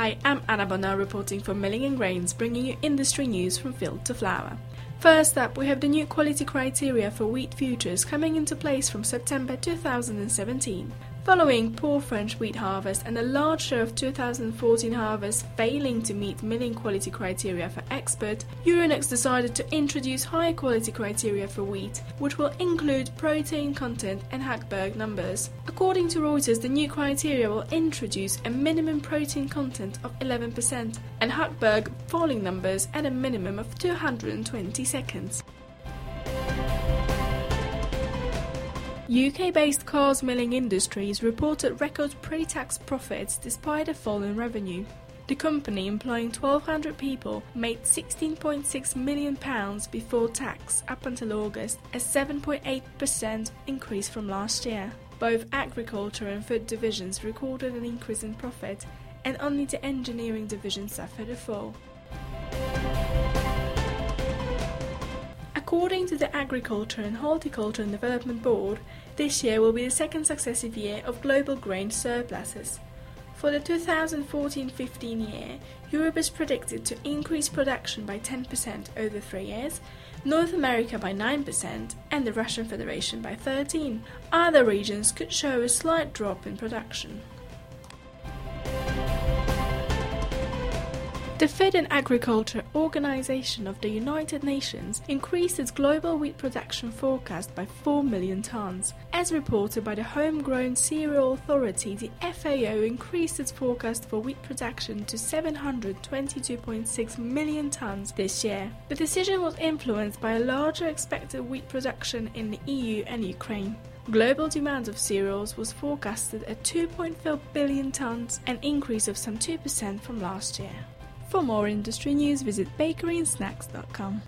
Hi, I'm Anna Bonner reporting for Milling and Grains, bringing you industry news from field to flour. First up, we have the new quality criteria for wheat futures coming into place from September 2017. Following poor French wheat harvest and a large share of 2014 harvest failing to meet milling quality criteria for export, Euronext decided to introduce higher quality criteria for wheat, which will include protein content and Hagberg numbers. According to Reuters, the new criteria will introduce a minimum protein content of 11% and Hagberg falling numbers at a minimum of 220 seconds. UK based Carrs Milling Industries reported record pre tax profits despite a fall in revenue. The company, employing 1,200 people, made £16.6 million before tax up until August, a 7.8% increase from last year. Both agriculture and food divisions recorded an increase in profit, and only the engineering division suffered a fall. According to the Agriculture and Horticulture and Development Board, this year will be the second successive year of global grain surpluses. For the 2014-15 year, Europe is predicted to increase production by 10% over three years, North America by 9%, and the Russian Federation by 13. Other regions could show a slight drop in production. The Food and Agriculture Organization of the United Nations increased its global wheat production forecast by 4 million tons. As reported by the Homegrown Cereal Authority, the FAO increased its forecast for wheat production to 722.6 million tons this year. The decision was influenced by a larger expected wheat production in the EU and Ukraine. Global demand of cereals was forecasted at 2.4 billion tons, an increase of some 2% from last year. For more industry news, visit bakeryandsnacks.com.